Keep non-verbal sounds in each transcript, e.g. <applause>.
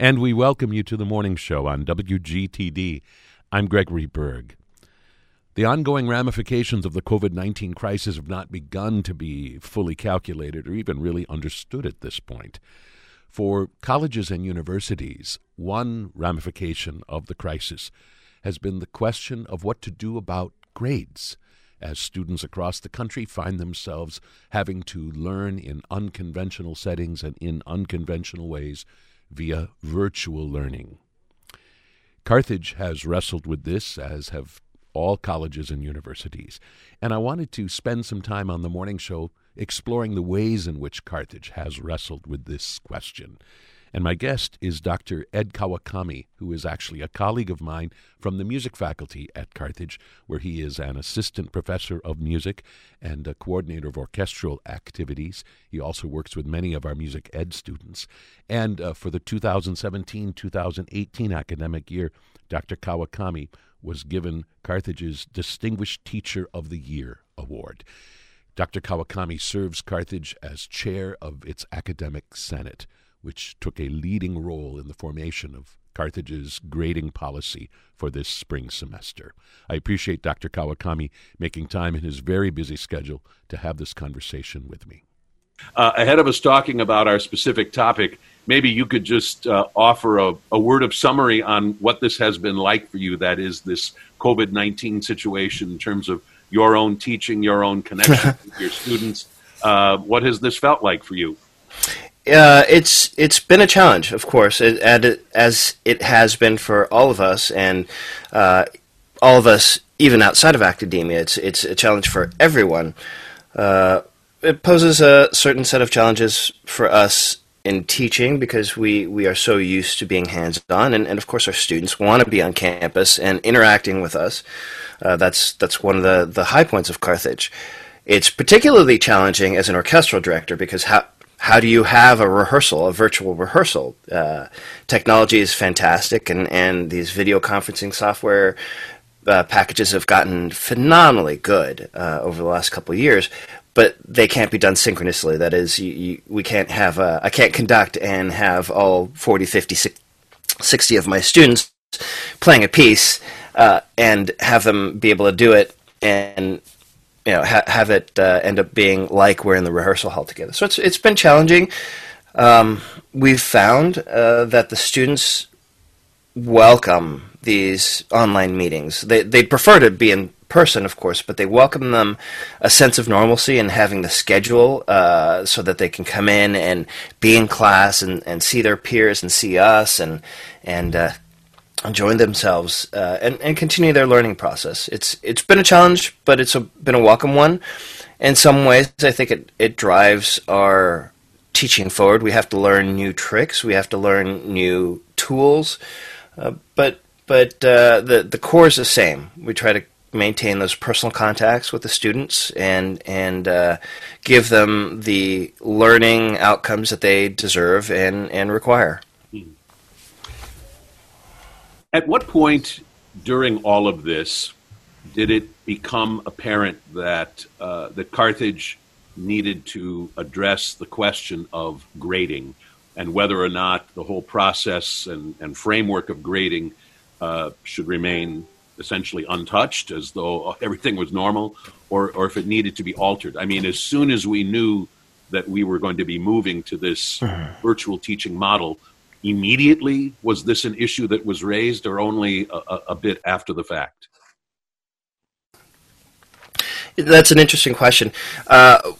and we welcome you to the morning show on WGTD. I'm Gregory Berg. The ongoing ramifications of the COVID 19 crisis have not begun to be fully calculated or even really understood at this point. For colleges and universities, one ramification of the crisis has been the question of what to do about grades as students across the country find themselves having to learn in unconventional settings and in unconventional ways via virtual learning. Carthage has wrestled with this, as have all colleges and universities. And I wanted to spend some time on the morning show exploring the ways in which Carthage has wrestled with this question. And my guest is Dr. Ed Kawakami, who is actually a colleague of mine from the music faculty at Carthage, where he is an assistant professor of music and a coordinator of orchestral activities. He also works with many of our music ed students. And uh, for the 2017 2018 academic year, Dr. Kawakami was given Carthage's Distinguished Teacher of the Year award. Dr. Kawakami serves Carthage as chair of its academic senate which took a leading role in the formation of Carthage's grading policy for this spring semester. I appreciate Dr. Kawakami making time in his very busy schedule to have this conversation with me. Uh, ahead of us talking about our specific topic, maybe you could just uh, offer a, a, word of summary on what this has been like for you. That is, this COVID 19 situation in terms of your own teaching, your own connection <laughs> with your students. Uh, what has this felt like for you? Uh, it's it's been a challenge, of course, as it has been for all of us, and uh, all of us, even outside of academia. It's it's a challenge for everyone. Uh, it poses a certain set of challenges for us in teaching because we, we are so used to being hands on, and, and of course our students want to be on campus and interacting with us. Uh, that's that's one of the the high points of Carthage. It's particularly challenging as an orchestral director because how how do you have a rehearsal, a virtual rehearsal? Uh, technology is fantastic, and, and these video conferencing software uh, packages have gotten phenomenally good uh, over the last couple of years, but they can't be done synchronously. That is, you, you, we can't have, a, I can't conduct and have all 40, 50, 60 of my students playing a piece uh, and have them be able to do it and you know ha- have it uh, end up being like we're in the rehearsal hall together. So it's it's been challenging. Um, we've found uh, that the students welcome these online meetings. They they prefer to be in person, of course, but they welcome them a sense of normalcy and having the schedule uh, so that they can come in and be in class and, and see their peers and see us and and uh, join themselves uh, and, and continue their learning process. It's it's been a challenge, but it's a, been a welcome one. In some ways, I think it, it drives our teaching forward. We have to learn new tricks. We have to learn new tools, uh, but but uh, the the core is the same. We try to maintain those personal contacts with the students and and uh, give them the learning outcomes that they deserve and and require. At what point during all of this did it become apparent that uh, that Carthage needed to address the question of grading and whether or not the whole process and, and framework of grading uh, should remain essentially untouched as though everything was normal or, or if it needed to be altered. I mean, as soon as we knew that we were going to be moving to this mm-hmm. virtual teaching model, immediately? Was this an issue that was raised, or only a, a bit after the fact? That's an interesting question. Uh,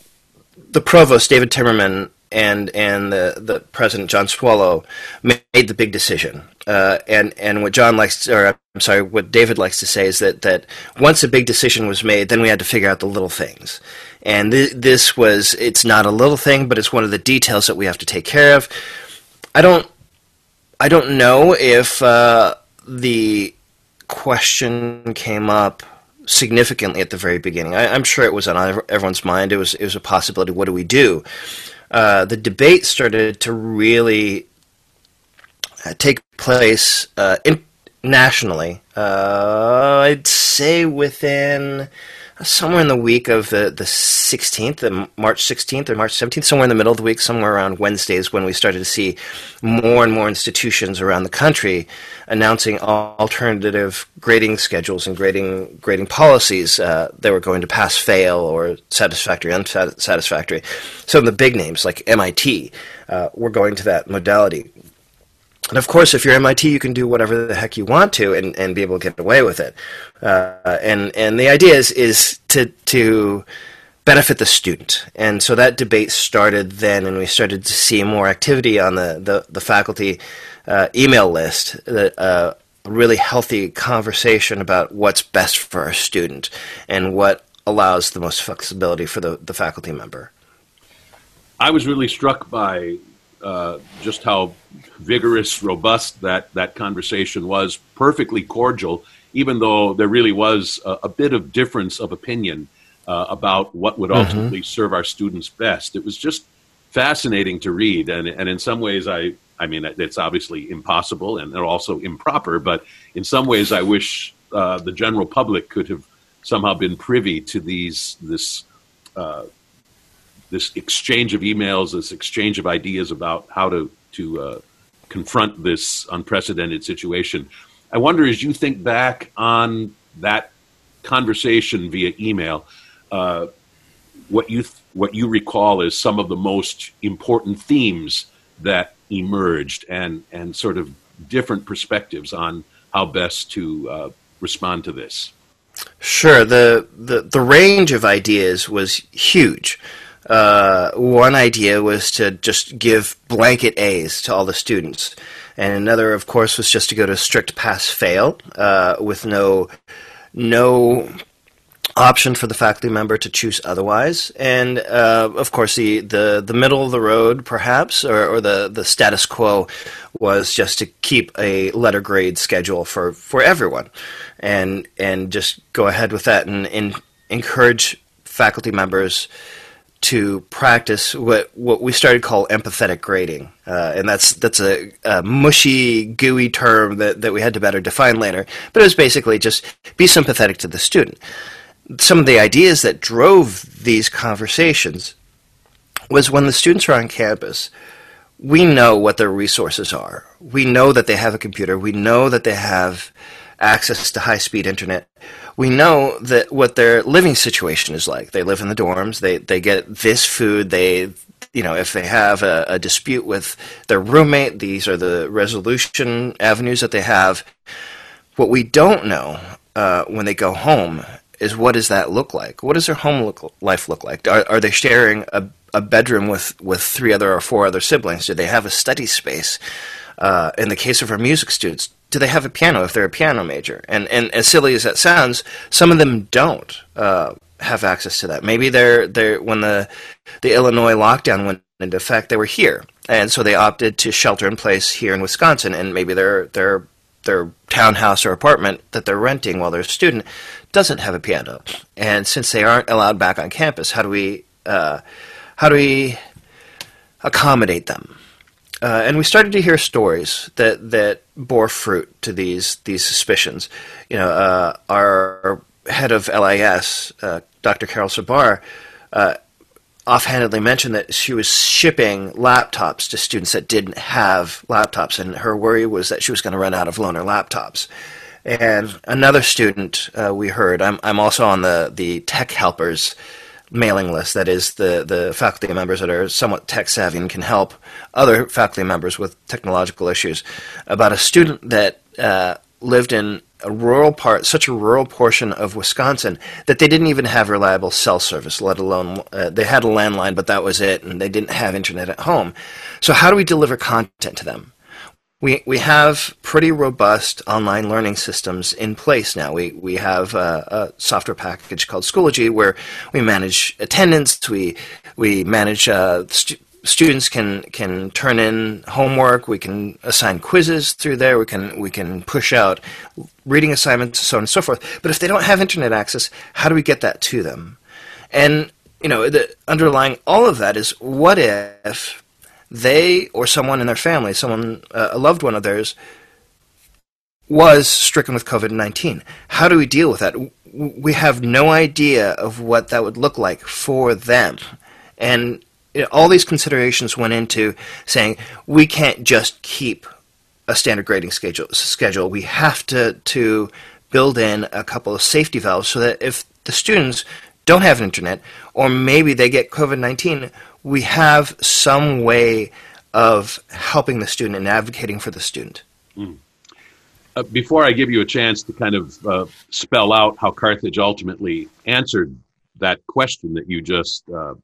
the provost, David Timmerman, and and the, the president John Swallow made the big decision. Uh, and and what John likes, to, or I'm sorry, what David likes to say is that that once a big decision was made, then we had to figure out the little things. And th- this was it's not a little thing, but it's one of the details that we have to take care of. I don't I don't know if uh, the question came up significantly at the very beginning. I, am sure it was on everyone's mind. It was it was a possibility. What do we do? Uh, the debate started to really uh, take place uh, in, nationally. Uh, I'd say within somewhere in the week of the, the 16th, the March 16th or March 17th, somewhere in the middle of the week, somewhere around Wednesdays, when we started to see more and more institutions around the country announcing alternative grading schedules and grading grading policies. Uh, they were going to pass, fail, or satisfactory, unsatisfactory. Some of the big names like MIT uh, were going to that modality. And of course, if you're MIT, you can do whatever the heck you want to and, and be able to get away with it. Uh, and and the idea is is to to benefit the student. And so that debate started then, and we started to see more activity on the the, the faculty uh, email list. Uh, a really healthy conversation about what's best for our student and what allows the most flexibility for the, the faculty member. I was really struck by uh, just how vigorous, robust that, that conversation was, perfectly cordial, even though there really was a, a bit of difference of opinion uh, about what would mm-hmm. ultimately mm-hmm. serve our students best. It was just fascinating to read, and, and in some ways, I, I mean, it's obviously impossible and also improper, but in some ways, I wish uh, the general public could have somehow been privy to these this uh, this exchange of emails, this exchange of ideas about how to to uh, confront this unprecedented situation. I wonder, as you think back on that conversation via email, uh, what you th- what you recall as some of the most important themes that emerged, and and sort of different perspectives on how best to uh, respond to this. Sure. The, the the range of ideas was huge. Uh, one idea was to just give blanket A's to all the students, and another, of course, was just to go to strict pass-fail uh, with no no option for the faculty member to choose otherwise. And uh, of course, the, the, the middle of the road, perhaps, or, or the, the status quo was just to keep a letter grade schedule for, for everyone and, and just go ahead with that and, and encourage faculty members to practice what what we started to call empathetic grading, uh, and that's that's a, a, mushy, gooey term that, that we had to better define later. But it was basically just be sympathetic to the student. Some of the ideas that drove these conversations was when the students are on campus. We know what their resources are. We know that they have a computer. We know that they have access to high speed internet we know that what their living situation is like. They live in the dorms. They they get this food. They you know if they have a, a dispute with their roommate, these are the resolution avenues that they have. What we don't know uh, when they go home is what does that look like? What does their home look, life look like? Are, are they sharing a, a bedroom with, with three other or four other siblings? Do they have a study space? Uh, in the case of our music students, do they have a piano if they're a piano major? And and as silly as that sounds, some of them don't uh, have access to that. Maybe they're they're when the the Illinois lockdown went into effect, they were here, and so they opted to shelter in place here in Wisconsin. And maybe their their their townhouse or apartment that they're renting while they're a student doesn't have a piano. And since they aren't allowed back on campus, how do we uh, how do we accommodate them? Uh, and we started to hear stories that, that bore fruit to these these suspicions. You know, uh, our head of LIS, uh, Dr. Carol Sabar, uh, offhandedly mentioned that she was shipping laptops to students that didn't have laptops, and her worry was that she was going to run out of loaner laptops. And another student uh, we heard, I'm, I'm also on the, the tech helpers mailing list that is the, the faculty members that are somewhat tech savvy and can help other faculty members with technological issues about a student that uh, lived in a rural part, such a rural portion of Wisconsin that they didn't even have reliable cell service, let alone uh, they had a landline, but that was it, and they didn't have internet at home. So how do we deliver content to them? We we have pretty robust online learning systems in place now. We we have a, a software package called Schoology where we manage attendance. We we manage uh, st- students can can turn in homework. We can assign quizzes through there. We can we can push out reading assignments, so on and so forth. But if they don't have internet access, how do we get that to them? And you know, the underlying all of that is what if they or someone in their family, someone uh, a loved one of theirs, was stricken with COVID nineteen. How do we deal with that? we have no idea of what that would look like for them. And you know, all these considerations went into saying we can't just keep a standard grading schedule. Schedule. We have to to build in a couple of safety valves so that if the students don't have internet or maybe they get COVID nineteen, we have some way of helping the student and advocating for the student. Mm. Uh, before I give you a chance to kind of uh, spell out how Carthage ultimately answered that question that you just uh,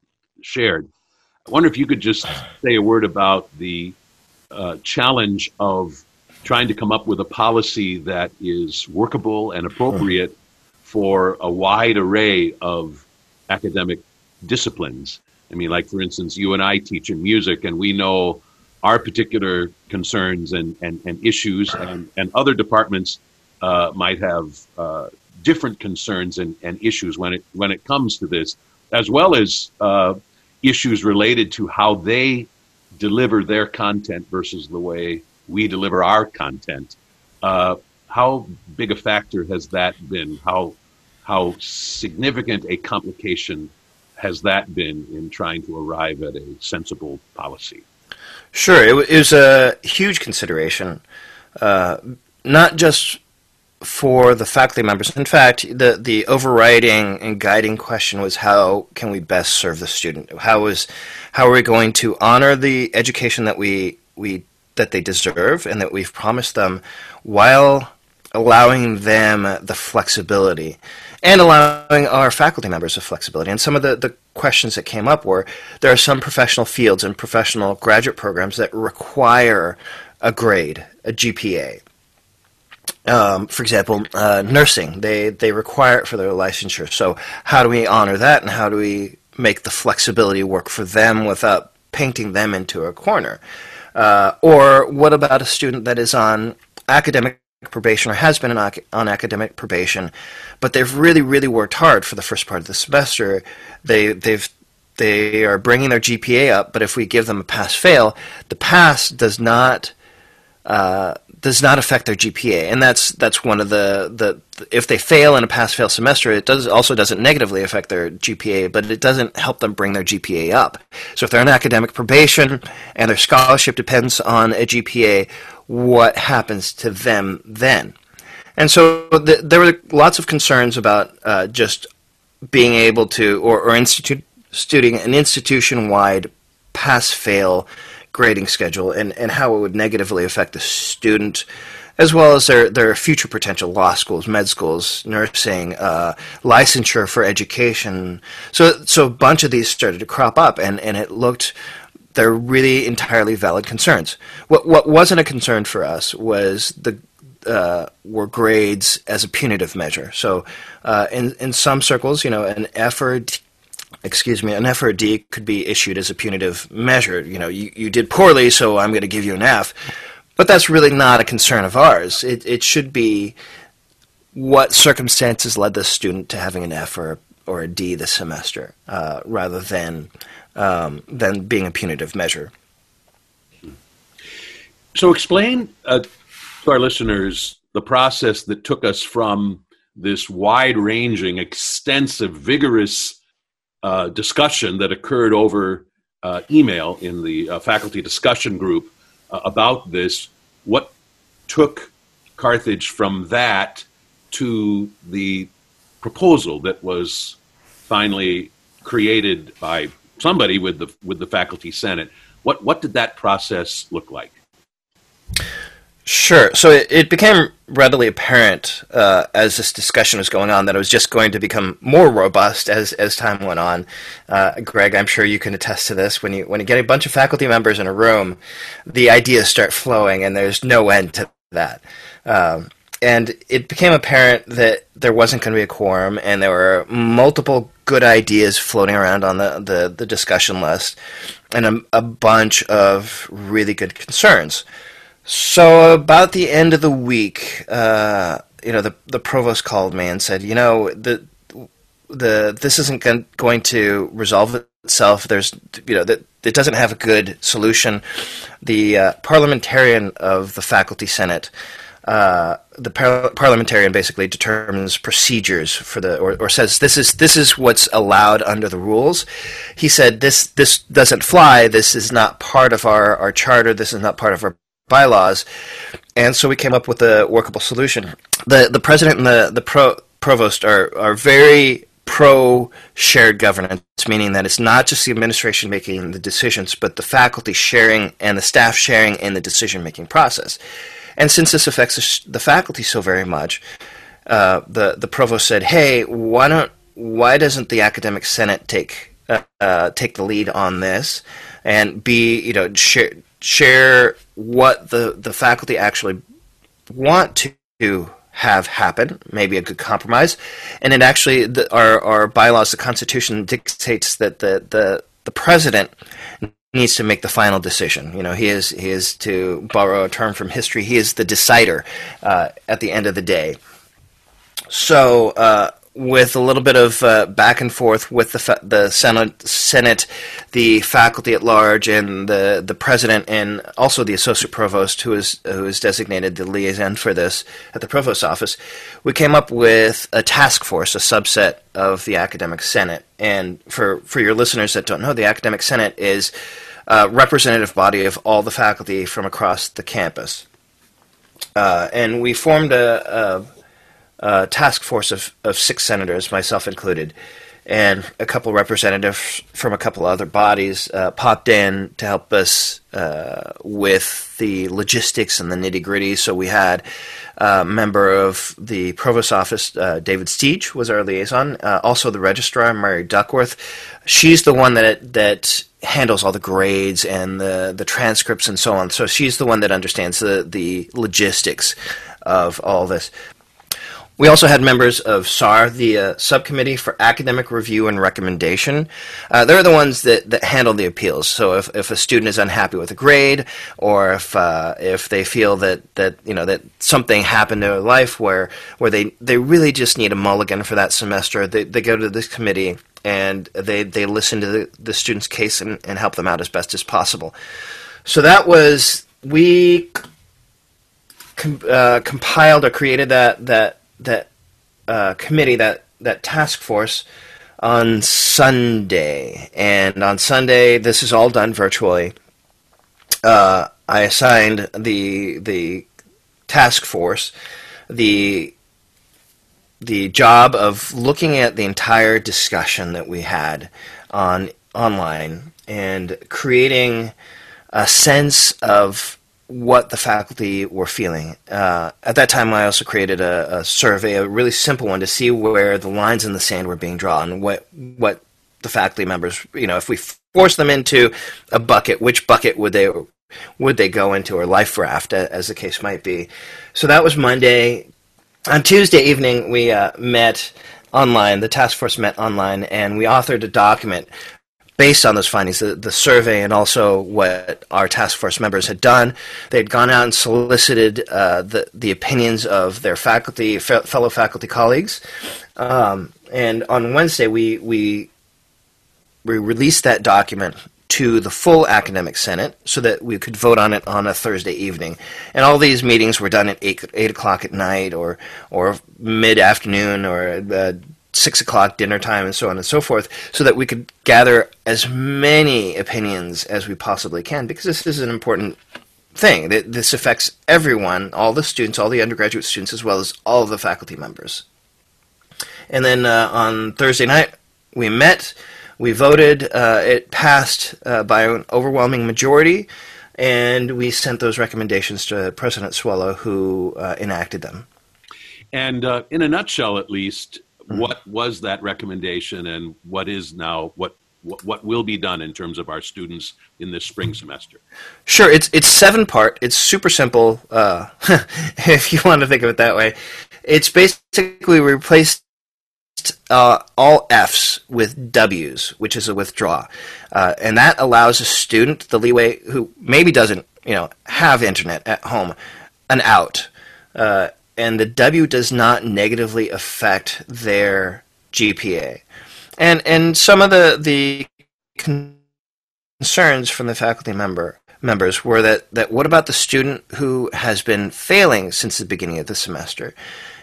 shared, I wonder if you could just say a word about the uh, challenge of trying to come up with a policy that is workable and appropriate for a wide array of academic disciplines. I mean, like for instance, you and I teach in music, and we know our particular concerns and, and, and issues, and, and other departments uh, might have uh, different concerns and, and issues when it when it comes to this, as well as uh, issues related to how they deliver their content versus the way we deliver our content. Uh, how big a factor has that been? How how significant a complication has that been in trying to arrive at a sensible policy? Sure, it, it was a huge consideration, uh, not just for the faculty members. In fact, the the overriding and guiding question was how can we best serve the student? How is how are we going to honor the education that we we that they deserve and that we've promised them while allowing them the flexibility and allowing our faculty members the flexibility. And some of the, the questions that came up were there are some professional fields and professional graduate programs that require a grade, a GPA. Um, for example, uh, nursing, they, they require it for their licensure. So, how do we honor that and how do we make the flexibility work for them without painting them into a corner? Uh, or what about a student that is on academic probation or has been on, academic probation, but they've really, really worked hard for the first part of the semester. They, they've they are bringing their GPA up, but if we give them a pass fail, the pass does not uh, does not affect their GPA, and that's that's one of the, the if they fail in a pass fail semester, it does also doesn't negatively affect their GPA, but it doesn't help them bring their GPA up. So if they're on academic probation and their scholarship depends on a GPA, what happens to them then? And so the, there were lots of concerns about uh, just being able to or, or instituting an institution wide pass fail grading schedule and, and how it would negatively affect the student as well as their, their future potential law schools, med schools, nursing, uh, licensure for education. So, so a bunch of these started to crop up, and, and it looked they're really entirely valid concerns. What what wasn't a concern for us was the uh, were grades as a punitive measure. So, uh, in in some circles, you know, an effort excuse me, an F or D could be issued as a punitive measure. You know, you, you did poorly, so I'm going to give you an F. But that's really not a concern of ours. It, it should be what circumstances led the student to having an F or, or a D this semester, uh, rather than, um, than being a punitive measure. So, explain uh, to our listeners the process that took us from this wide ranging, extensive, vigorous uh, discussion that occurred over uh, email in the uh, faculty discussion group uh, about this. What took Carthage from that to the proposal that was finally created by somebody with the with the faculty senate? What what did that process look like? Sure. So it, it became readily apparent uh, as this discussion was going on that it was just going to become more robust as as time went on. Uh, Greg, I'm sure you can attest to this. When you when you get a bunch of faculty members in a room, the ideas start flowing, and there's no end to that. Um, and it became apparent that there wasn't going to be a quorum, and there were multiple good ideas floating around on the, the, the discussion list, and a, a bunch of really good concerns. So about the end of the week, uh, you know, the the provost called me and said, you know, the the this isn't going to resolve itself. There's, you know, that it doesn't have a good solution. The uh, parliamentarian of the faculty senate uh, the par- parliamentarian basically determines procedures for the or, or says this is this is what's allowed under the rules. He said this this doesn't fly. This is not part of our, our charter. This is not part of our bylaws. And so we came up with a workable solution. The the president and the the pro, provost are are very pro shared governance, meaning that it's not just the administration making the decisions, but the faculty sharing and the staff sharing in the decision making process. And since this affects the faculty so very much, uh, the the provost said, "Hey, why don't why doesn't the academic senate take uh, uh, take the lead on this and be you know share share what the the faculty actually want to have happen, maybe a good compromise. And it actually, the, our, our bylaws, the Constitution dictates that the, the, the president needs to make the final decision. You know, he is, he is, to borrow a term from history, he is the decider uh, at the end of the day. So, uh, with a little bit of uh, back and forth with the fa- the Senate, Senate, the faculty at large, and the the president, and also the associate provost, who is who is designated the liaison for this at the provost office, we came up with a task force, a subset of the academic senate. And for for your listeners that don't know, the academic senate is a representative body of all the faculty from across the campus. Uh, and we formed a, a uh, task force of, of six senators, myself included, and a couple representatives from a couple other bodies uh, popped in to help us uh, with the logistics and the nitty gritty. So we had a member of the provost office, uh, David Steege, was our liaison. Uh, also the registrar, Mary Duckworth. She's the one that that handles all the grades and the the transcripts and so on. So she's the one that understands the the logistics of all this. We also had members of SAR, the uh, Subcommittee for Academic Review and Recommendation. Uh, they're the ones that, that handle the appeals. So if, if a student is unhappy with a grade, or if uh, if they feel that, that you know that something happened in their life where where they, they really just need a mulligan for that semester, they, they go to this committee and they, they listen to the, the student's case and, and help them out as best as possible. So that was we com- uh, compiled or created that that that uh, committee, that that task force, on Sunday, and on Sunday this is all done virtually. Uh, I assigned the the task force the the job of looking at the entire discussion that we had on online and creating a sense of what the faculty were feeling. Uh, at that time, I also created a, a, survey, a really simple one, to see where the lines in the sand were being drawn, what what the faculty members, you know, if we force them into a bucket, which bucket would they would they go into, or life raft, as the case might be. So that was Monday. On Tuesday evening, we uh, met online. The task force met online, and we authored a document based on those findings, the, the survey and also what our task force members had done, they'd gone out and solicited uh, the, the opinions of their faculty, fellow faculty colleagues. Um, and on Wednesday, we, we, we released that document to the full academic senate so that we could vote on it on a Thursday evening. And all these meetings were done at eight, eight o'clock at night or or mid afternoon or uh, six o'clock dinner time and so on and so forth, so that we could gather as many opinions as we possibly can, because this is an important thing. This affects everyone, all the students, all the undergraduate students, as well as all the faculty members. And then uh, on Thursday night, we met, we voted, uh, it passed uh, by an overwhelming majority, and we sent those recommendations to President Swallow, who uh, enacted them. And uh, in a nutshell, at least. What was that recommendation, and what is now what, what will be done in terms of our students in this spring semester? Sure, it's it's seven part. It's super simple, uh, <laughs> if you want to think of it that way. It's basically replaced uh, all F's with W's, which is a withdraw, uh, and that allows a student the leeway who maybe doesn't, you know, have internet at home, an out. And the W does not negatively affect their GPA. And and some of the the concerns from the faculty member members were that, that what about the student who has been failing since the beginning of the semester?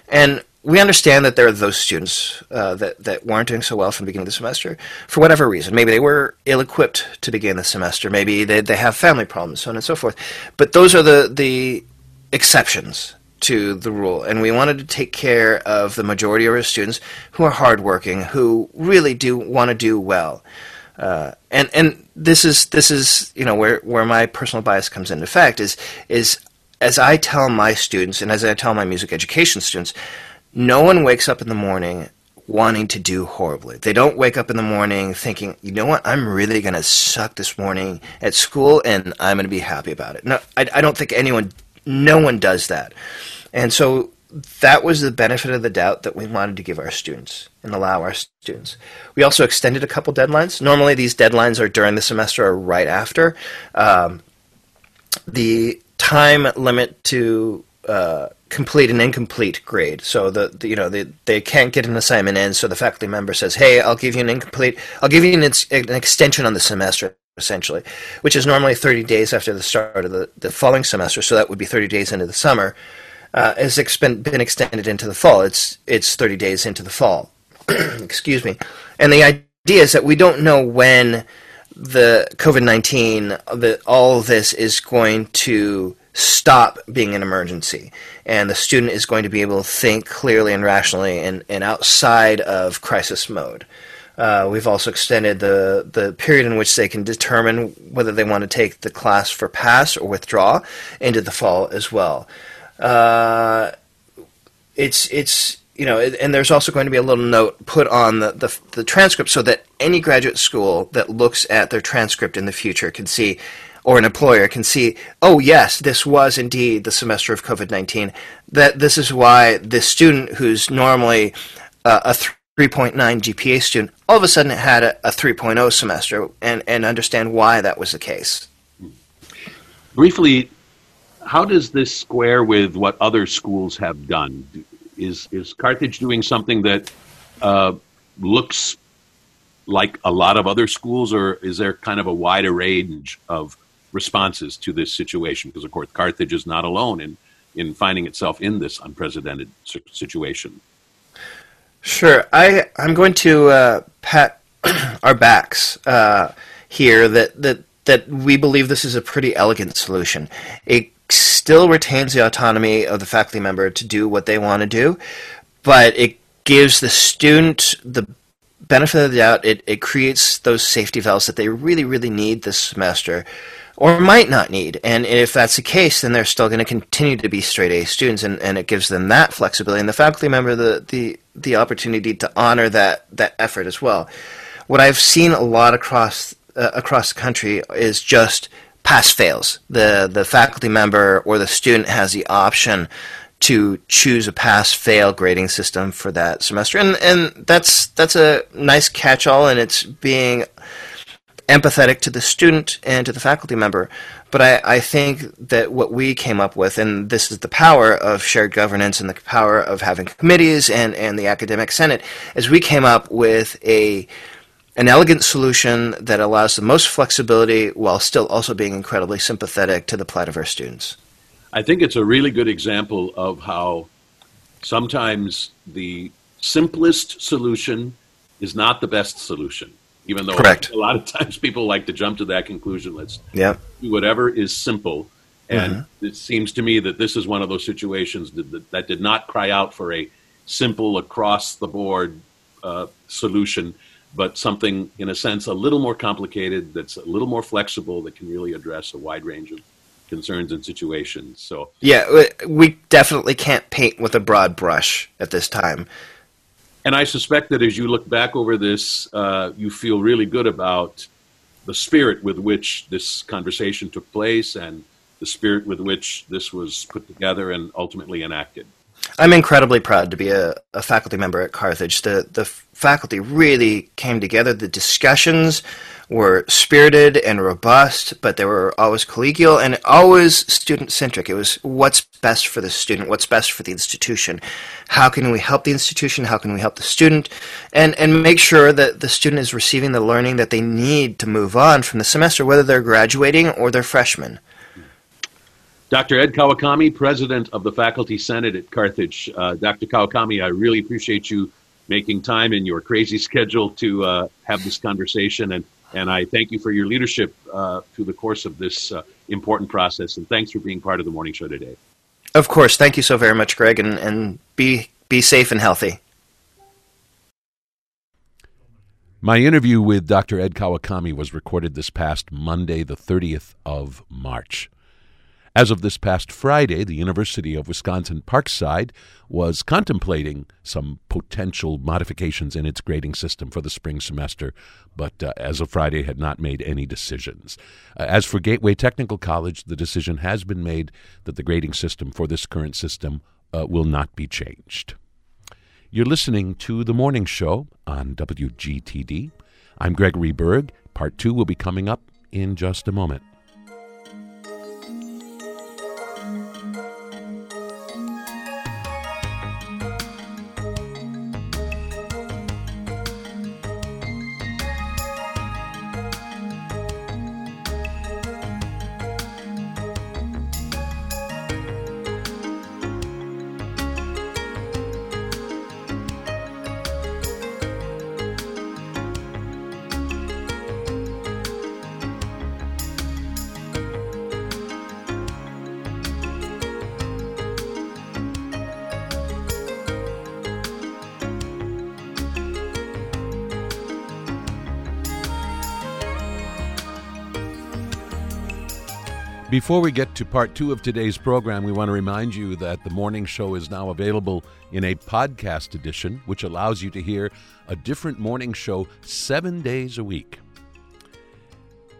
And we understand that there are those students uh, that, that weren't doing so well from the beginning of the semester for whatever reason. Maybe they were ill equipped to begin the semester. Maybe they, they have family problems, so on and so forth. But those are the, the exceptions to the rule. And we wanted to take care of the majority of our students who are hardworking, who really do want to do well. Uh, and and this is this is you know where where my personal bias comes into effect is is as I tell my students and as I tell my music education students, no one wakes up in the morning wanting to do horribly. They don't wake up in the morning thinking, you know what, I'm really going to suck this morning at school and I'm going to be happy about it. No, I, I don't think anyone, no one does that. And so that was the benefit of the doubt that we wanted to give our students and allow our students. We also extended a couple deadlines. Normally, these deadlines are during the semester or right after. Um, the time limit to uh, complete an incomplete grade. So the, the, you know they they can't get an assignment in. So the faculty member says, "Hey, I'll give you an incomplete. I'll give you an, an extension on the semester." Essentially, which is normally 30 days after the start of the, the following semester, so that would be 30 days into the summer, uh, has been, been extended into the fall. It's it's 30 days into the fall. <clears throat> Excuse me. And the idea is that we don't know when the COVID 19, that all this is going to stop being an emergency. And the student is going to be able to think clearly and rationally and, and outside of crisis mode. Uh, we've also extended the, the period in which they can determine whether they want to take the class for pass or withdraw into the fall as well. Uh, it's it's you know, and there's also going to be a little note put on the, the, the transcript so that any graduate school that looks at their transcript in the future can see or an employer can see, oh, yes, this was indeed the semester of COVID 19. That this is why this student who's normally uh, a 3.9 GPA student all of a sudden it had a, a 3.0 semester and, and understand why that was the case. Briefly, how does this square with what other schools have done? Is, is Carthage doing something that uh, looks like a lot of other schools, or is there kind of a wider range of responses to this situation because, of course, Carthage is not alone in, in finding itself in this unprecedented situation. Sure. I, I'm going to uh, pat <clears throat> our backs uh, here that, that, that we believe this is a pretty elegant solution. It still retains the autonomy of the faculty member to do what they want to do, but it gives the student the benefit of the doubt. It, it creates those safety valves that they really, really need this semester or might not need. And if that's the case, then they're still going to continue to be straight A students, and, and it gives them that flexibility and the faculty member the, the, the opportunity to honor that, that effort as well. What I've seen a lot across uh, across the country is just pass fails. The the faculty member or the student has the option to choose a pass fail grading system for that semester, and and that's that's a nice catch all, and it's being empathetic to the student and to the faculty member. But I, I, think that what we came up with, and this is the power of shared governance and the power of having committees and, and the academic senate, is we came up with a an elegant solution that allows the most flexibility while still also being incredibly sympathetic to the plight of our students. I think it's a really good example of how sometimes the simplest solution is not the best solution even though Correct. a lot of times people like to jump to that conclusion. Let's yeah. do whatever is simple. And mm-hmm. it seems to me that this is one of those situations that, that, that did not cry out for a simple across the board uh, solution, but something, in a sense, a little more complicated, that's a little more flexible, that can really address a wide range of concerns and situations. So, yeah, we definitely can't paint with a broad brush at this time. And I suspect that as you look back over this, uh, you feel really good about the spirit with which this conversation took place and the spirit with which this was put together and ultimately enacted. I'm incredibly proud to be a, a faculty member at Carthage. The the faculty really came together. The discussions were spirited and robust, but they were always collegial and always student centric. It was what's best for the student, what's best for the institution. How can we help the institution? How can we help the student? And and make sure that the student is receiving the learning that they need to move on from the semester, whether they're graduating or they're freshmen. Dr. Ed Kawakami, President of the Faculty Senate at Carthage. Uh, Dr. Kawakami, I really appreciate you making time in your crazy <laughs> schedule to uh, have this conversation, and, and I thank you for your leadership uh, through the course of this uh, important process, and thanks for being part of the morning show today. Of course. Thank you so very much, Greg, and, and be, be safe and healthy. My interview with Dr. Ed Kawakami was recorded this past Monday, the 30th of March. As of this past Friday, the University of Wisconsin Parkside was contemplating some potential modifications in its grading system for the spring semester, but uh, as of Friday had not made any decisions. Uh, as for Gateway Technical College, the decision has been made that the grading system for this current system uh, will not be changed. You're listening to The Morning Show on WGTD. I'm Gregory Berg. Part two will be coming up in just a moment. Before we get to part two of today's program, we want to remind you that the morning show is now available in a podcast edition, which allows you to hear a different morning show seven days a week.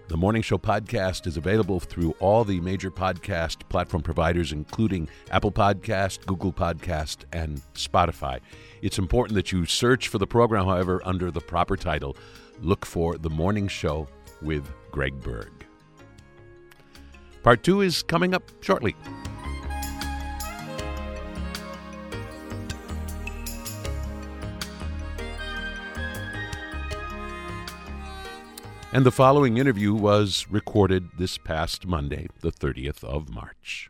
The Morning Show podcast is available through all the major podcast platform providers, including Apple Podcast, Google Podcast, and Spotify. It's important that you search for the program, however, under the proper title. Look for The Morning Show with Greg Berg. Part two is coming up shortly. And the following interview was recorded this past Monday, the 30th of March.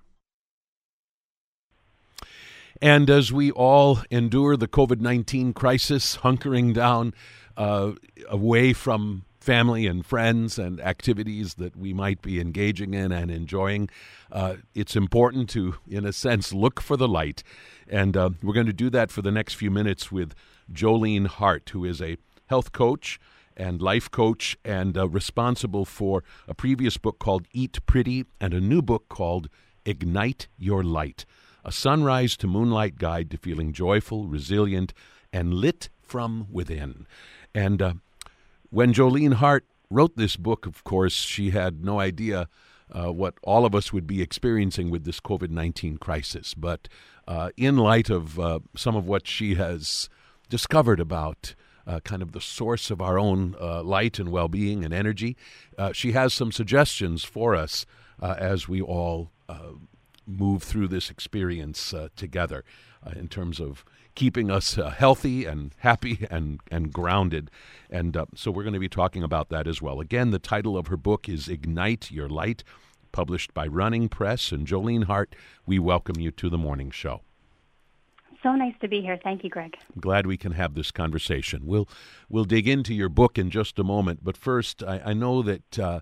And as we all endure the COVID 19 crisis, hunkering down uh, away from family and friends and activities that we might be engaging in and enjoying. Uh, it's important to, in a sense, look for the light. And uh, we're going to do that for the next few minutes with Jolene Hart, who is a health coach and life coach and uh, responsible for a previous book called Eat Pretty and a new book called Ignite Your Light A Sunrise to Moonlight Guide to Feeling Joyful, Resilient, and Lit from Within. And uh, when Jolene Hart wrote this book, of course, she had no idea uh, what all of us would be experiencing with this COVID 19 crisis. But uh, in light of uh, some of what she has discovered about uh, kind of the source of our own uh, light and well being and energy, uh, she has some suggestions for us as we all move through this experience together in terms of keeping us uh, healthy and happy and, and grounded. And uh, so we're going to be talking about that as well. Again, the title of her book is Ignite Your Light, published by Running Press. And Jolene Hart, we welcome you to the morning show. So nice to be here. Thank you, Greg. I'm glad we can have this conversation. We'll we'll dig into your book in just a moment, but first, I, I know that uh,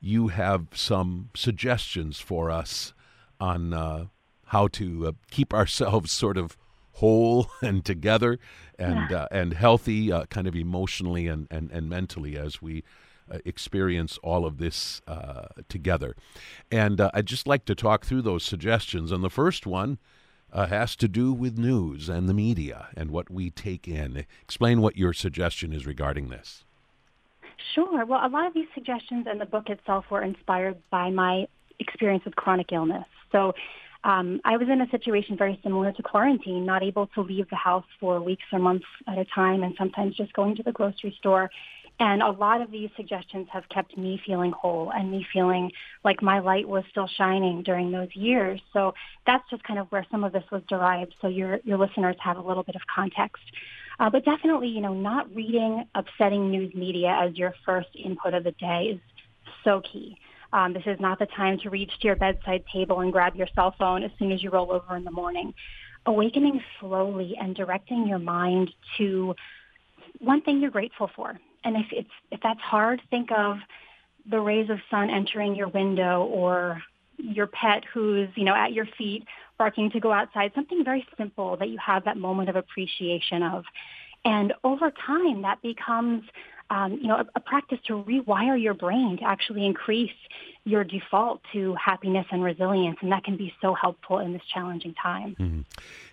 you have some suggestions for us on uh, how to uh, keep ourselves sort of whole <laughs> and together and uh, and healthy, uh, kind of emotionally and, and, and mentally as we uh, experience all of this uh, together. And uh, I'd just like to talk through those suggestions. And the first one uh, has to do with news and the media and what we take in. Explain what your suggestion is regarding this. Sure. Well, a lot of these suggestions and the book itself were inspired by my experience with chronic illness. So Um, I was in a situation very similar to quarantine, not able to leave the house for weeks or months at a time, and sometimes just going to the grocery store. And a lot of these suggestions have kept me feeling whole and me feeling like my light was still shining during those years. So that's just kind of where some of this was derived. So your your listeners have a little bit of context. Uh, but definitely, you know, not reading upsetting news media as your first input of the day is so key. Um, this is not the time to reach to your bedside table and grab your cell phone as soon as you roll over in the morning. Awakening slowly and directing your mind to one thing you're grateful for. And if it's if that's hard, think of the rays of sun entering your window or your pet who's, you know, at your feet barking to go outside, something very simple that you have that moment of appreciation of. And over time, that becomes, um, you know, a, a practice to rewire your brain to actually increase your default to happiness and resilience. And that can be so helpful in this challenging time. Mm-hmm.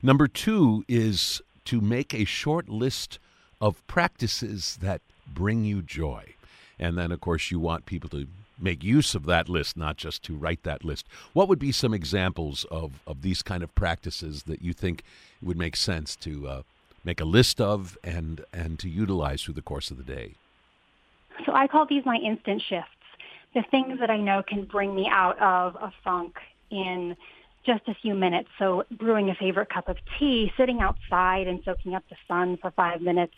Number two is to make a short list of practices that bring you joy. And then, of course, you want people to make use of that list, not just to write that list. What would be some examples of, of these kind of practices that you think would make sense to uh, make a list of and, and to utilize through the course of the day? So I call these my instant shifts. The things that I know can bring me out of a funk in just a few minutes. So brewing a favorite cup of tea, sitting outside and soaking up the sun for five minutes,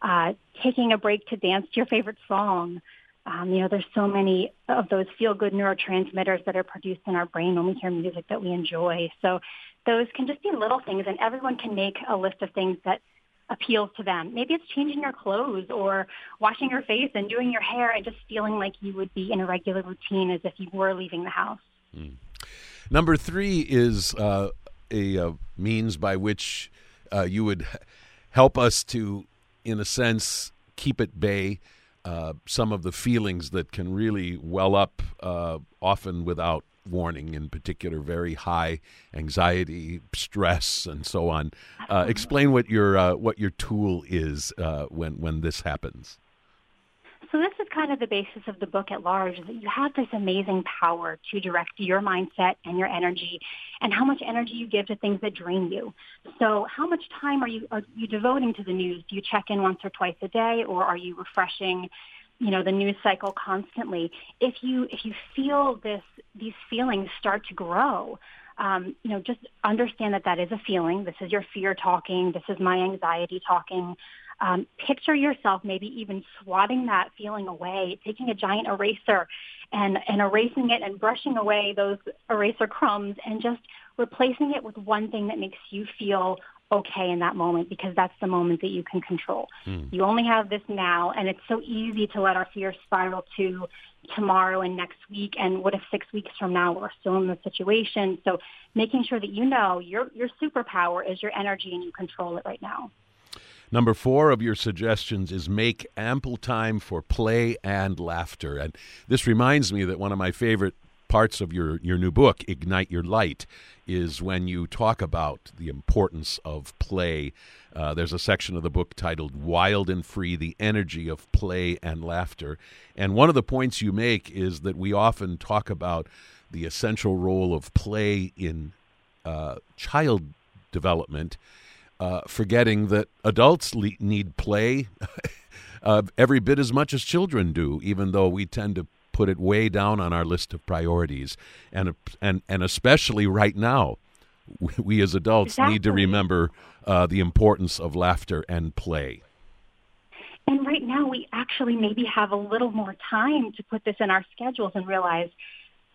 uh, taking a break to dance to your favorite song, um, you know, there's so many of those feel-good neurotransmitters that are produced in our brain when we hear music that we enjoy. So those can just be little things, and everyone can make a list of things that appeals to them. Maybe it's changing your clothes or washing your face and doing your hair and just feeling like you would be in a regular routine as if you were leaving the house. Mm. Number three is uh, a uh, means by which uh, you would help us to, in a sense, keep at bay uh, some of the feelings that can really well up, uh, often without warning, in particular, very high anxiety, stress, and so on. Uh, explain what your uh, what your tool is uh, when when this happens. So this is kind of the basis of the book at large, that you have this amazing power to direct your mindset and your energy and how much energy you give to things that drain you. So how much time are you, are you devoting to the news? Do you check in once or twice a day or are you refreshing you know the news cycle constantly if you if you feel this these feelings start to grow um, you know just understand that that is a feeling. This is your fear talking. This is my anxiety talking. Um, picture yourself maybe even swatting that feeling away, taking a giant eraser and, and erasing it and brushing away those eraser crumbs and just replacing it with one thing that makes you feel okay in that moment because that's the moment that you can control. Mm. You only have this now and it's so easy to let our fears spiral to tomorrow and next week and what if 6 weeks from now we're still in the situation. So making sure that you know your your superpower is your energy and you control it right now. Number four of your suggestions is make ample time for play and laughter. And this reminds me that one of my favorite parts of your, your new book, Ignite Your Light, is when you talk about the importance of play. Uh, there's a section of the book titled Wild and Free The Energy of Play and Laughter. And one of the points you make is that we often talk about the essential role of play in uh, child development uh, forgetting that adults le- need play <laughs> uh, every bit as much as children do, even though we tend to put it way down on our list of priorities, and and and especially right now, we, we as adults exactly. need to remember uh, the importance of laughter and play. And right now, we actually maybe have a little more time to put this in our schedules and realize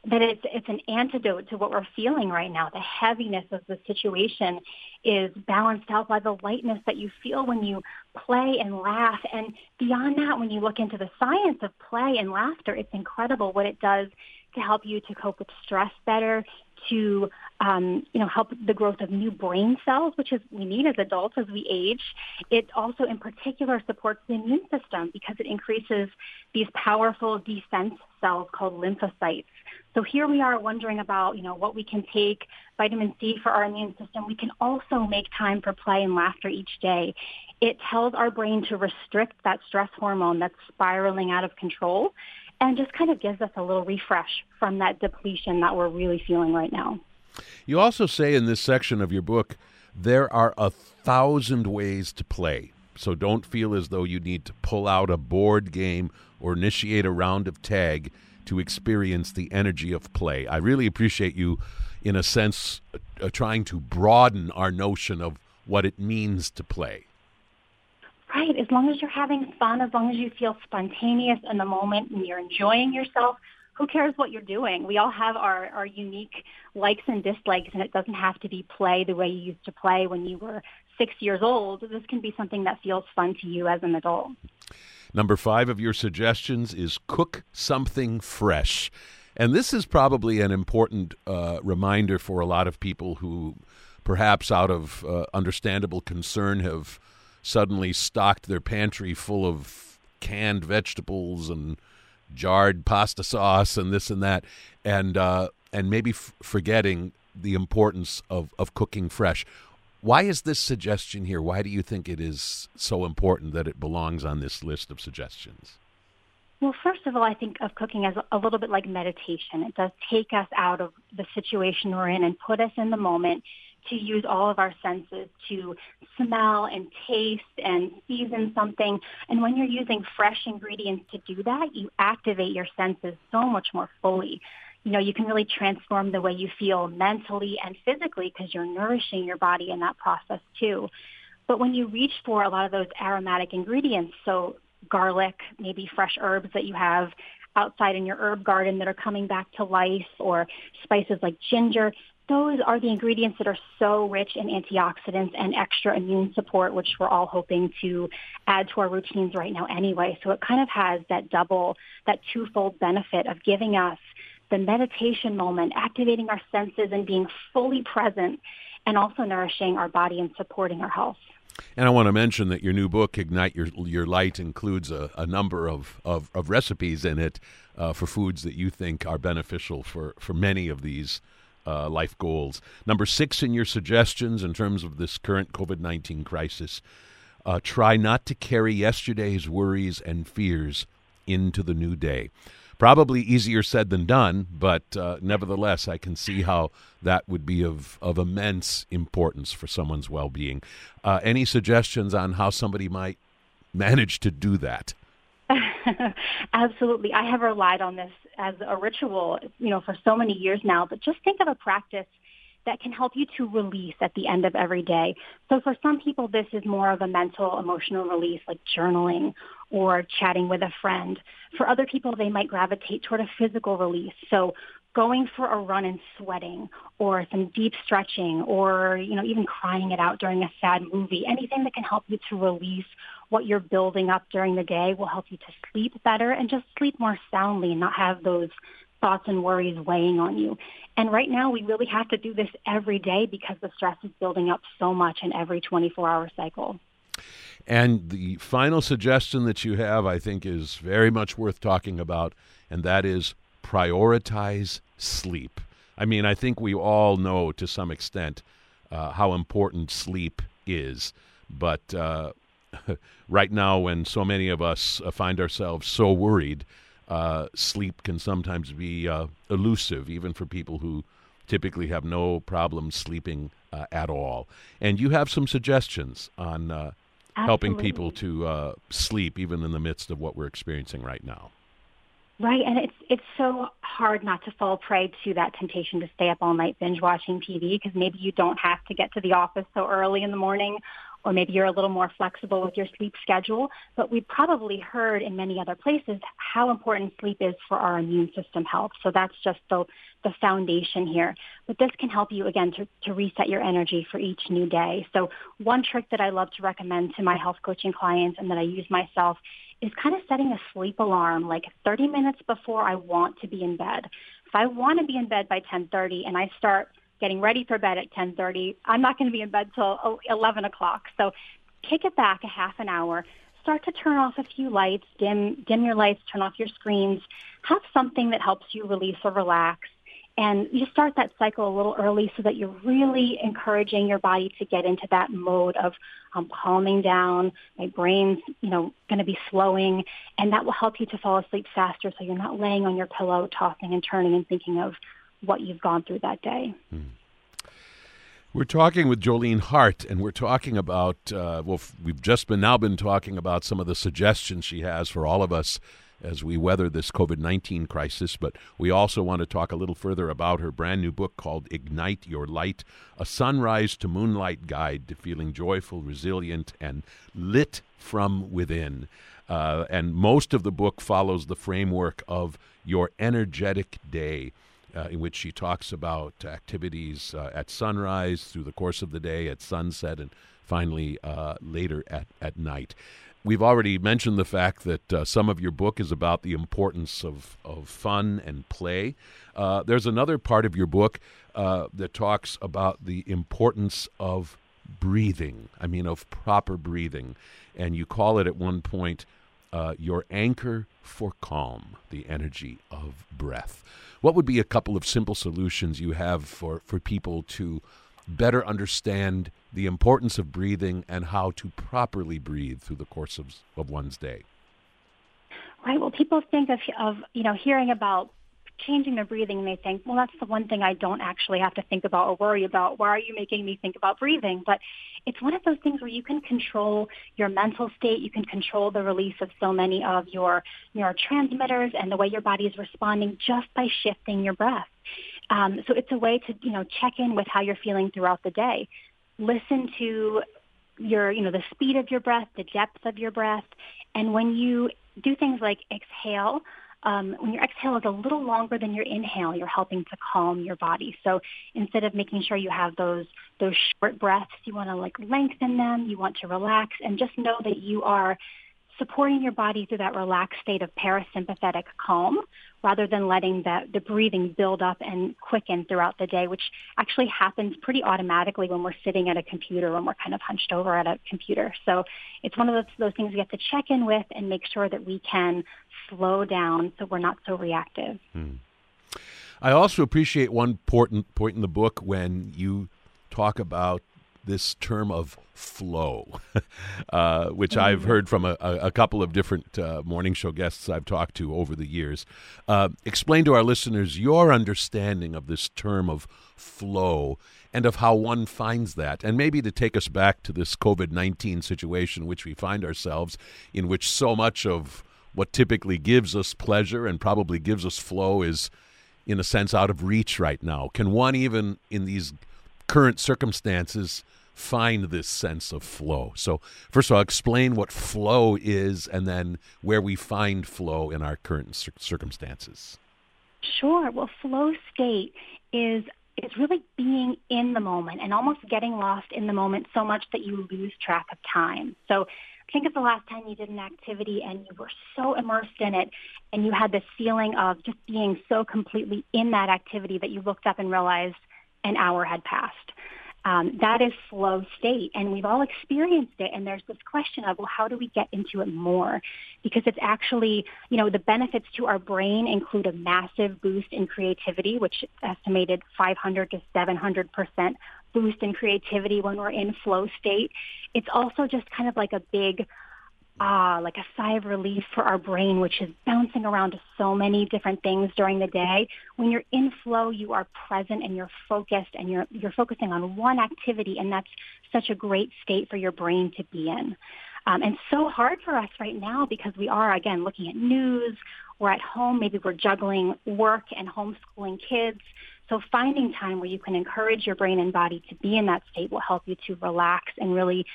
that it's it's an antidote to what we're feeling right now. The heaviness of the situation is balanced out by the lightness that you feel when you play and laugh. And beyond that, when you look into the science of play and laughter, it's incredible what it does to help you to cope with stress better, to um, you know help the growth of new brain cells, which is we need as adults as we age. It also, in particular, supports the immune system because it increases these powerful defense cells called lymphocytes. So here we are wondering about you know what we can take vitamin C for our immune system. We can also make time for play and laughter each day. It tells our brain to restrict that stress hormone that's spiraling out of control and just kind of gives us a little refresh from that depletion that we're really feeling right now. You also say in this section of your book, there are a thousand ways to play. So don't feel as though you need to pull out a board game or initiate a round of tag to experience the energy of play. I really appreciate you, in a sense, uh, trying to broaden our notion of what it means to play. Right. As long as you're having fun, as long as you feel spontaneous in the moment and you're enjoying yourself, who cares what you're doing? We all have our, our unique likes and dislikes, and it doesn't have to be play the way you used to play when you were six years old. This can be something that feels fun to you as an adult. Number five of your suggestions is cook something fresh. And this is probably an important uh, reminder for a lot of people who, perhaps out of uh, understandable concern, have suddenly stocked their pantry full of canned vegetables and jarred pasta sauce and this and that, and uh, and maybe f- forgetting the importance of, of cooking fresh. Why is this suggestion here? Why do you think it is so important that it belongs on this list of suggestions? Well, first of all, I think of cooking as a little bit like meditation. It does take us out of the situation we're in and put us in the moment to use all of our senses to smell and taste and season something. And when you're using fresh ingredients to do that, you activate your senses so much more fully. You know, you can really transform the way you feel mentally and physically because you're nourishing your body in that process too. But when you reach for a lot of those aromatic ingredients, so garlic, maybe fresh herbs that you have outside in your herb garden that are coming back to life or spices like ginger, those are the ingredients that are so rich in antioxidants and extra immune support, which we're all hoping to add to our routines right now anyway. So it kind of has that double, that twofold benefit of giving us the meditation moment, activating our senses and being fully present, and also nourishing our body and supporting our health. And I want to mention that your new book, Ignite Your Your Light, includes a, a number of, of, of, recipes in it uh, for foods that you think are beneficial for, for many of these uh, life goals. Number six in your suggestions in terms of this current COVID 19 crisis uh, try not to carry yesterday's worries and fears into the new day. Probably easier said than done, but uh, nevertheless, I can see how that would be of, of immense importance for someone's well being. Uh, any suggestions on how somebody might manage to do that? <laughs> Absolutely. I have relied on this as a ritual, you know, for so many years now, but just think of a practice that can help you to release at the end of every day. So for some people, this is more of a mental, emotional release, like journaling or chatting with a friend. For other people, they might gravitate toward a physical release. So going for a run and sweating or some deep stretching or, you know, even crying it out during a sad movie, anything that can help you to release what you're building up during the day will help you to sleep better and just sleep more soundly and not have those thoughts and worries weighing on you. And right now, we really have to do this every day because the stress is building up so much in every 24 hour cycle. And the final suggestion that you have, I think, is very much worth talking about, and that is prioritize sleep. I mean, I think we all know to some extent uh, how important sleep is, but uh, <laughs> right now, when so many of us uh, find ourselves so worried, uh, sleep can sometimes be uh, elusive, even for people who typically have no problem sleeping uh, at all. And you have some suggestions on uh, helping people to uh, sleep, even in the midst of what we're experiencing right now. Right, and it's it's so hard not to fall prey to that temptation to stay up all night binge watching TV because maybe you don't have to get to the office so early in the morning or maybe you're a little more flexible with your sleep schedule. But we've probably heard in many other places how important sleep is for our immune system health. So that's just the, the foundation here. But this can help you, again, to, to reset your energy for each new day. So one trick that I love to recommend to my health coaching clients and that I use myself is kind of setting a sleep alarm like 30 minutes before I want to be in bed. If I want to be in bed by 10:30 and I start getting ready for bed at 10:30. I'm not going to be in bed till 11 o'clock. So kick it back a half an hour. Start to turn off a few lights, dim dim your lights, turn off your screens. Have something that helps you release or relax. And you start that cycle a little early so that you're really encouraging your body to get into that mode of um, calming down. My brain's, you know, going to be slowing, and that will help you to fall asleep faster. So you're not laying on your pillow, tossing and turning, and thinking of what you've gone through that day. Mm. We're talking with Jolene Hart, and we're talking about uh, well, we've just been now been talking about some of the suggestions she has for all of us as we weather this COVID nineteen crisis. But we also want to talk a little further about her brand new book called "Ignite Your Light: A Sunrise to Moonlight Guide to Feeling Joyful, Resilient, and Lit from Within." Uh, and most of the book follows the framework of your energetic day uh, in which she talks about activities uh, at sunrise, through the course of the day, at sunset, and finally uh, later at, at night. We've already mentioned the fact that uh, some of your book is about the importance of, of fun and play. Uh, there's another part of your book uh, that talks about the importance of breathing. I mean, of proper breathing. And you call it at one point Uh, your anchor for calm, the energy of breath. What would be a couple of simple solutions you have for, for people to better understand the importance of breathing and how to properly breathe through the course of, of one's day? Right. Well, people think of, of you know hearing about changing their breathing and they think, well, that's the one thing I don't actually have to think about or worry about. Why are you making me think about breathing? But it's one of those things where you can control your mental state. You can control the release of so many of your neurotransmitters and the way your body is responding just by shifting your breath. Um, so it's a way to, you know, check in with how you're feeling throughout the day. Listen to your, you know, the speed of your breath, the depth of your breath. And when you do things like exhale, um, when your exhale is a little longer than your inhale, you're helping to calm your body. So instead of making sure you have those those short breaths, you want to like lengthen them. You want to relax, and just know that you are supporting your body through that relaxed state of parasympathetic calm rather than letting the, the breathing build up and quicken throughout the day, which actually happens pretty automatically when we're sitting at a computer, when we're kind of hunched over at a computer. So it's one of those, those things we have to check in with and make sure that we can slow down so we're not so reactive. Hmm. I also appreciate one important point in the book when you talk about this term of flow, <laughs> uh, which mm-hmm. I've heard from a, a, couple of different uh, morning show guests I've talked to over the years. Uh, explain to our listeners your understanding of this term of flow and of how one finds that, and maybe to take us back to this COVID 19 situation which we find ourselves in, which so much of what typically gives us pleasure and probably gives us flow is, in a sense, out of reach right now. Can one, even in these current circumstances, find this sense of flow. So, first of all, explain what flow is and then where we find flow in our current cir- circumstances. Sure. Well, flow state is is really being in the moment and almost getting lost in the moment so much that you lose track of time. So, think of the last time you did an activity and you were so immersed in it and you had this feeling of just being so completely in that activity that you looked up and realized an hour had passed. Um, that is flow state, and we've all experienced it. And there's this question of, well, how do we get into it more? Because it's actually, you know, the benefits to our brain include a massive boost in creativity, which estimated 500 to 700 percent boost in creativity when we're in flow state. It's also just kind of like a big ah, like a sigh of relief for our brain, which is bouncing around to so many different things during the day. When you're in flow, you are present and you're focused and you're, you're focusing on one activity and that's such a great state for your brain to be in. Um, and so hard for us right now because we are, again, looking at news. We're at home. Maybe we're juggling work and homeschooling kids. So finding time where you can encourage your brain and body to be in that state will help you to relax and really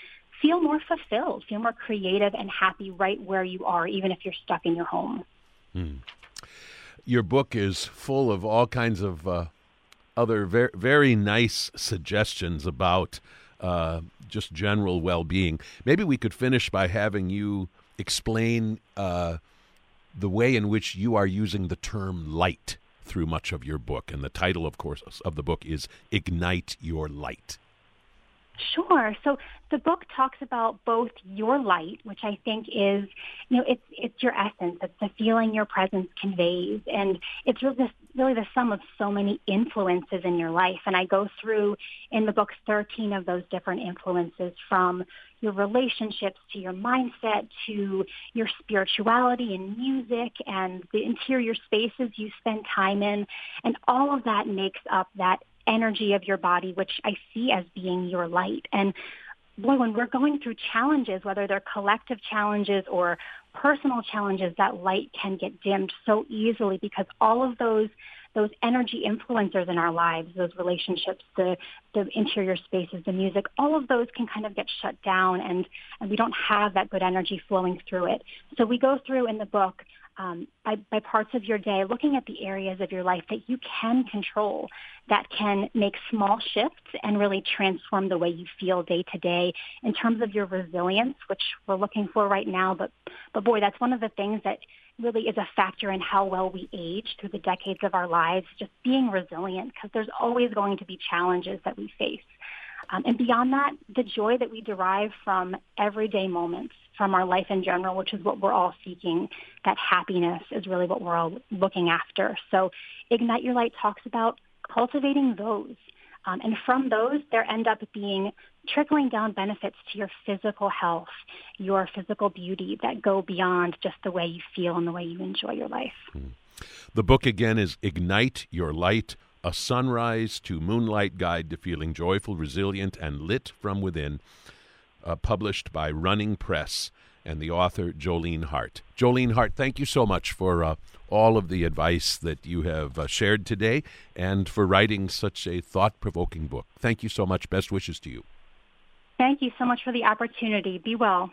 feel more fulfilled, feel more creative and happy right where you are, even if you're stuck in your home. Hmm. Your book is full of all kinds of uh, other very, very nice suggestions about uh, just general well being. Maybe we could finish by having you explain uh, the way in which you are using the term light through much of your book. And the title, of course, of the book is Ignite Your Light. Sure. So the book talks about both your light, which I think is, you know, it's it's your essence. It's the feeling your presence conveys, and it's really, really the sum of so many influences in your life. And I go through in the book 13 of those different influences, from your relationships to your mindset to your spirituality and music and the interior spaces you spend time in, and all of that makes up that energy of your body, which I see as being your light. And boy, when we're going through challenges, whether they're collective challenges or personal challenges, that light can get dimmed so easily because all of those those energy influencers in our lives, those relationships, the the interior spaces, the music, all of those can kind of get shut down and, and we don't have that good energy flowing through it. So we go through in the book um, by, by parts of your day, looking at the areas of your life that you can control, that can make small shifts and really transform the way you feel day to day in terms of your resilience, which we're looking for right now. But, but boy, that's one of the things that really is a factor in how well we age through the decades of our lives, just being resilient, because there's always going to be challenges that we face. Um, and beyond that, the joy that we derive from everyday moments, from our life in general, which is what we're all seeking, that happiness is really what we're all looking after. So Ignite Your Light talks about cultivating those. Um, and from those, there end up being trickling down benefits to your physical health, your physical beauty that go beyond just the way you feel and the way you enjoy your life. Hmm. The book again is Ignite Your Light a Sunrise to Moonlight Guide to Feeling Joyful, Resilient, and Lit from Within, uh, published by Running Press and the author Jolene Hart. Jolene Hart, thank you so much for uh, all of the advice that you have uh, shared today and for writing such a thought provoking book. Thank you so much. Best wishes to you. Thank you so much for the opportunity. Be well.